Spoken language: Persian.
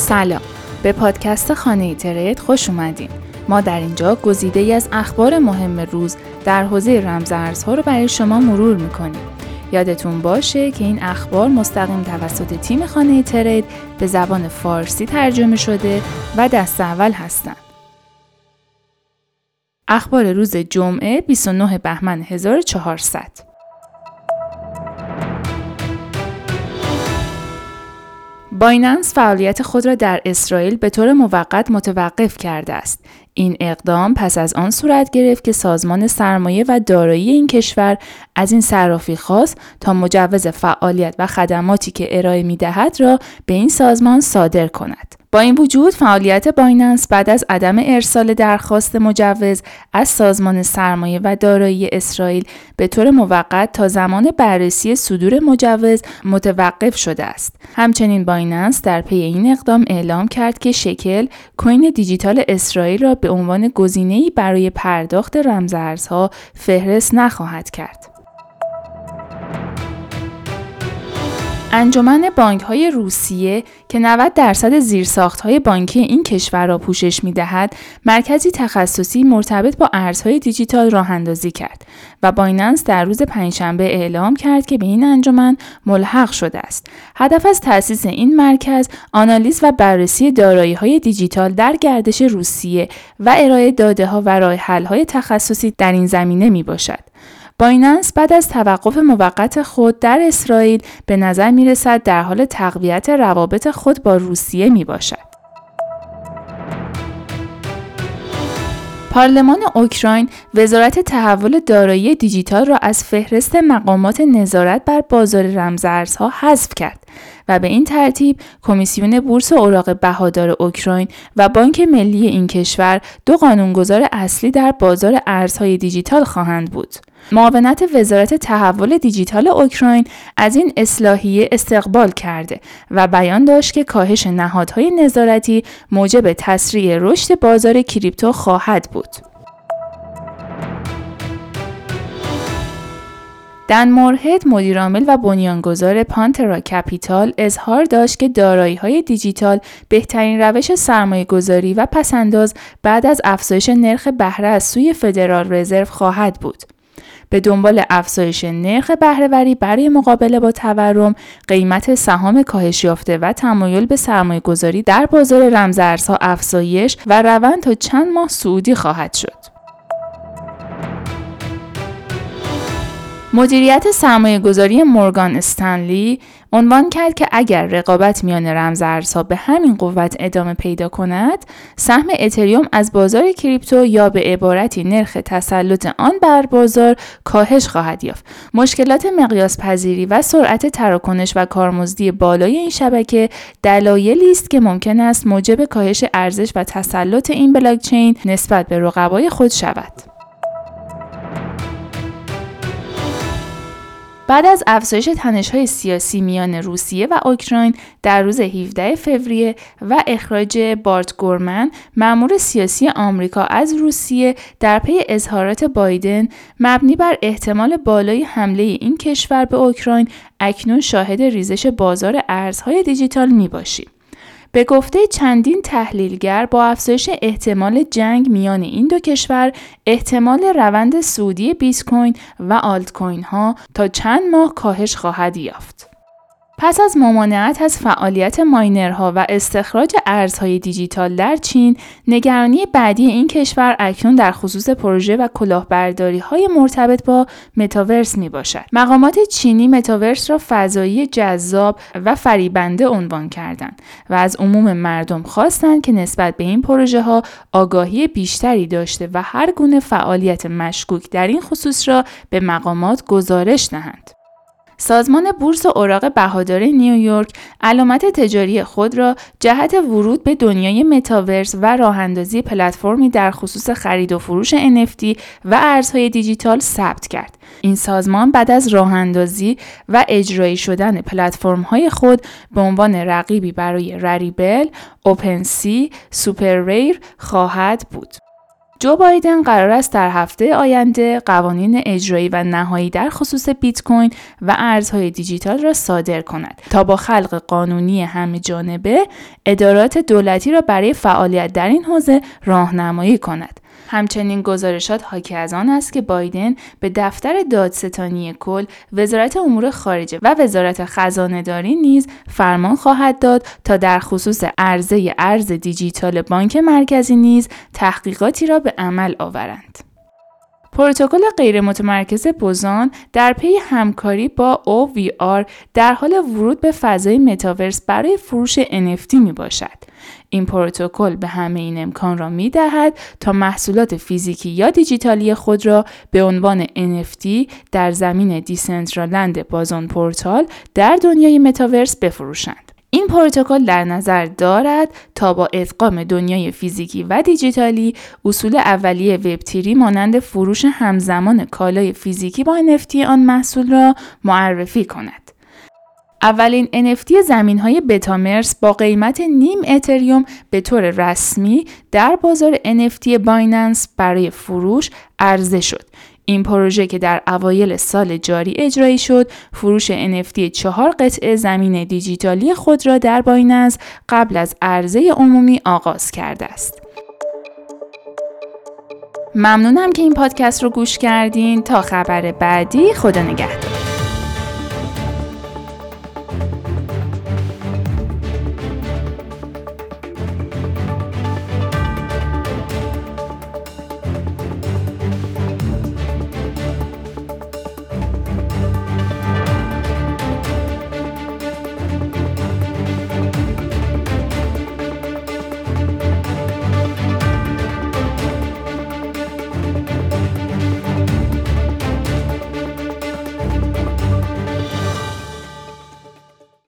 سلام. به پادکست خانه ترید خوش اومدین. ما در اینجا گزیده ای از اخبار مهم روز در حوزه رمزارزها رو برای شما مرور می‌کنیم. یادتون باشه که این اخبار مستقیم توسط تیم خانه ترید به زبان فارسی ترجمه شده و دست اول هستند. اخبار روز جمعه 29 بهمن 1400 بایننس فعالیت خود را در اسرائیل به طور موقت متوقف کرده است. این اقدام پس از آن صورت گرفت که سازمان سرمایه و دارایی این کشور از این صرافی خواست تا مجوز فعالیت و خدماتی که ارائه می دهد را به این سازمان صادر کند. با این وجود فعالیت بایننس بعد از عدم ارسال درخواست مجوز از سازمان سرمایه و دارایی اسرائیل به طور موقت تا زمان بررسی صدور مجوز متوقف شده است. همچنین بایننس در پی این اقدام اعلام کرد که شکل کوین دیجیتال اسرائیل را به عنوان گزینه‌ای برای پرداخت رمزارزها فهرست نخواهد کرد. انجمن بانک های روسیه که 90 درصد زیرساخت های بانکی این کشور را پوشش می دهد، مرکزی تخصصی مرتبط با ارزهای دیجیتال راه اندازی کرد و بایننس در روز پنجشنبه اعلام کرد که به این انجمن ملحق شده است. هدف از تأسیس این مرکز آنالیز و بررسی دارایی های دیجیتال در گردش روسیه و ارائه داده ها و راه حل های تخصصی در این زمینه می باشد. بایننس بعد از توقف موقت خود در اسرائیل به نظر می رسد در حال تقویت روابط خود با روسیه می باشد. پارلمان اوکراین وزارت تحول دارایی دیجیتال را از فهرست مقامات نظارت بر بازار رمزارزها حذف کرد و به این ترتیب کمیسیون بورس اوراق بهادار اوکراین و بانک ملی این کشور دو قانونگذار اصلی در بازار ارزهای دیجیتال خواهند بود. معاونت وزارت تحول دیجیتال اوکراین از این اصلاحیه استقبال کرده و بیان داشت که کاهش نهادهای نظارتی موجب تسریع رشد بازار کریپتو خواهد بود. دن مورهد مدیرعامل و بنیانگذار پانترا کپیتال اظهار داشت که دارایی های دیجیتال بهترین روش سرمایه گذاری و پسنداز بعد از افزایش نرخ بهره از سوی فدرال رزرو خواهد بود. به دنبال افزایش نرخ بهرهوری برای مقابله با تورم قیمت سهام کاهش یافته و تمایل به سرمایه گذاری در بازار رمزارزها افزایش و روند تا چند ماه سعودی خواهد شد. مدیریت سرمایه گذاری مورگان استنلی عنوان کرد که اگر رقابت میان رمزارزها به همین قوت ادامه پیدا کند سهم اتریوم از بازار کریپتو یا به عبارتی نرخ تسلط آن بر بازار کاهش خواهد یافت. مشکلات مقیاس پذیری و سرعت تراکنش و کارمزدی بالای این شبکه دلایلی است که ممکن است موجب کاهش ارزش و تسلط این بلاکچین نسبت به رقبای خود شود. بعد از افزایش تنش‌های سیاسی میان روسیه و اوکراین در روز 17 فوریه و اخراج بارت گورمن مأمور سیاسی آمریکا از روسیه در پی اظهارات بایدن مبنی بر احتمال بالای حمله این کشور به اوکراین اکنون شاهد ریزش بازار ارزهای دیجیتال می باشیم. به گفته چندین تحلیلگر با افزایش احتمال جنگ میان این دو کشور احتمال روند سودی بیت کوین و آلت کوین ها تا چند ماه کاهش خواهد یافت. پس از ممانعت از فعالیت ماینرها و استخراج ارزهای دیجیتال در چین، نگرانی بعدی این کشور اکنون در خصوص پروژه و کلاهبرداری های مرتبط با متاورس می باشد. مقامات چینی متاورس را فضایی جذاب و فریبنده عنوان کردند و از عموم مردم خواستند که نسبت به این پروژه ها آگاهی بیشتری داشته و هر گونه فعالیت مشکوک در این خصوص را به مقامات گزارش دهند. سازمان بورس اوراق بهادار نیویورک علامت تجاری خود را جهت ورود به دنیای متاورس و راه اندازی پلتفرمی در خصوص خرید و فروش NFT و ارزهای دیجیتال ثبت کرد. این سازمان بعد از راه اندازی و اجرایی شدن پلتفرم های خود به عنوان رقیبی برای رریبل، اوپنسی، سوپر ریر خواهد بود. جو بایدن قرار است در هفته آینده قوانین اجرایی و نهایی در خصوص بیت کوین و ارزهای دیجیتال را صادر کند تا با خلق قانونی همه جانبه ادارات دولتی را برای فعالیت در این حوزه راهنمایی کند. همچنین گزارشات حاکی از آن است که بایدن به دفتر دادستانی کل، وزارت امور خارجه و وزارت خزانه داری نیز فرمان خواهد داد تا در خصوص عرضه ارز دیجیتال بانک مرکزی نیز تحقیقاتی را به عمل آورند. پروتکل غیر متمرکز Boson در پی همکاری با OVR در حال ورود به فضای متاورس برای فروش NFT می باشد. این پروتکل به همه این امکان را می دهد تا محصولات فیزیکی یا دیجیتالی خود را به عنوان NFT در زمین Decentraland، Boson Portal در دنیای متاورس بفروشند. این پروتکل در نظر دارد تا با ادغام دنیای فیزیکی و دیجیتالی اصول اولیه وب مانند فروش همزمان کالای فیزیکی با NFT آن محصول را معرفی کند. اولین NFT زمین های متاورس با قیمت نیم اتریوم به طور رسمی در بازار NFT بایننس برای فروش عرضه شد. این پروژه که در اوایل سال جاری اجرایی شد فروش NFT چهار قطعه زمین دیجیتالی خود را در بایننس قبل از عرضه عمومی آغاز کرده است. ممنونم که این پادکست رو گوش کردین. تا خبر بعدی خدا نگهدار.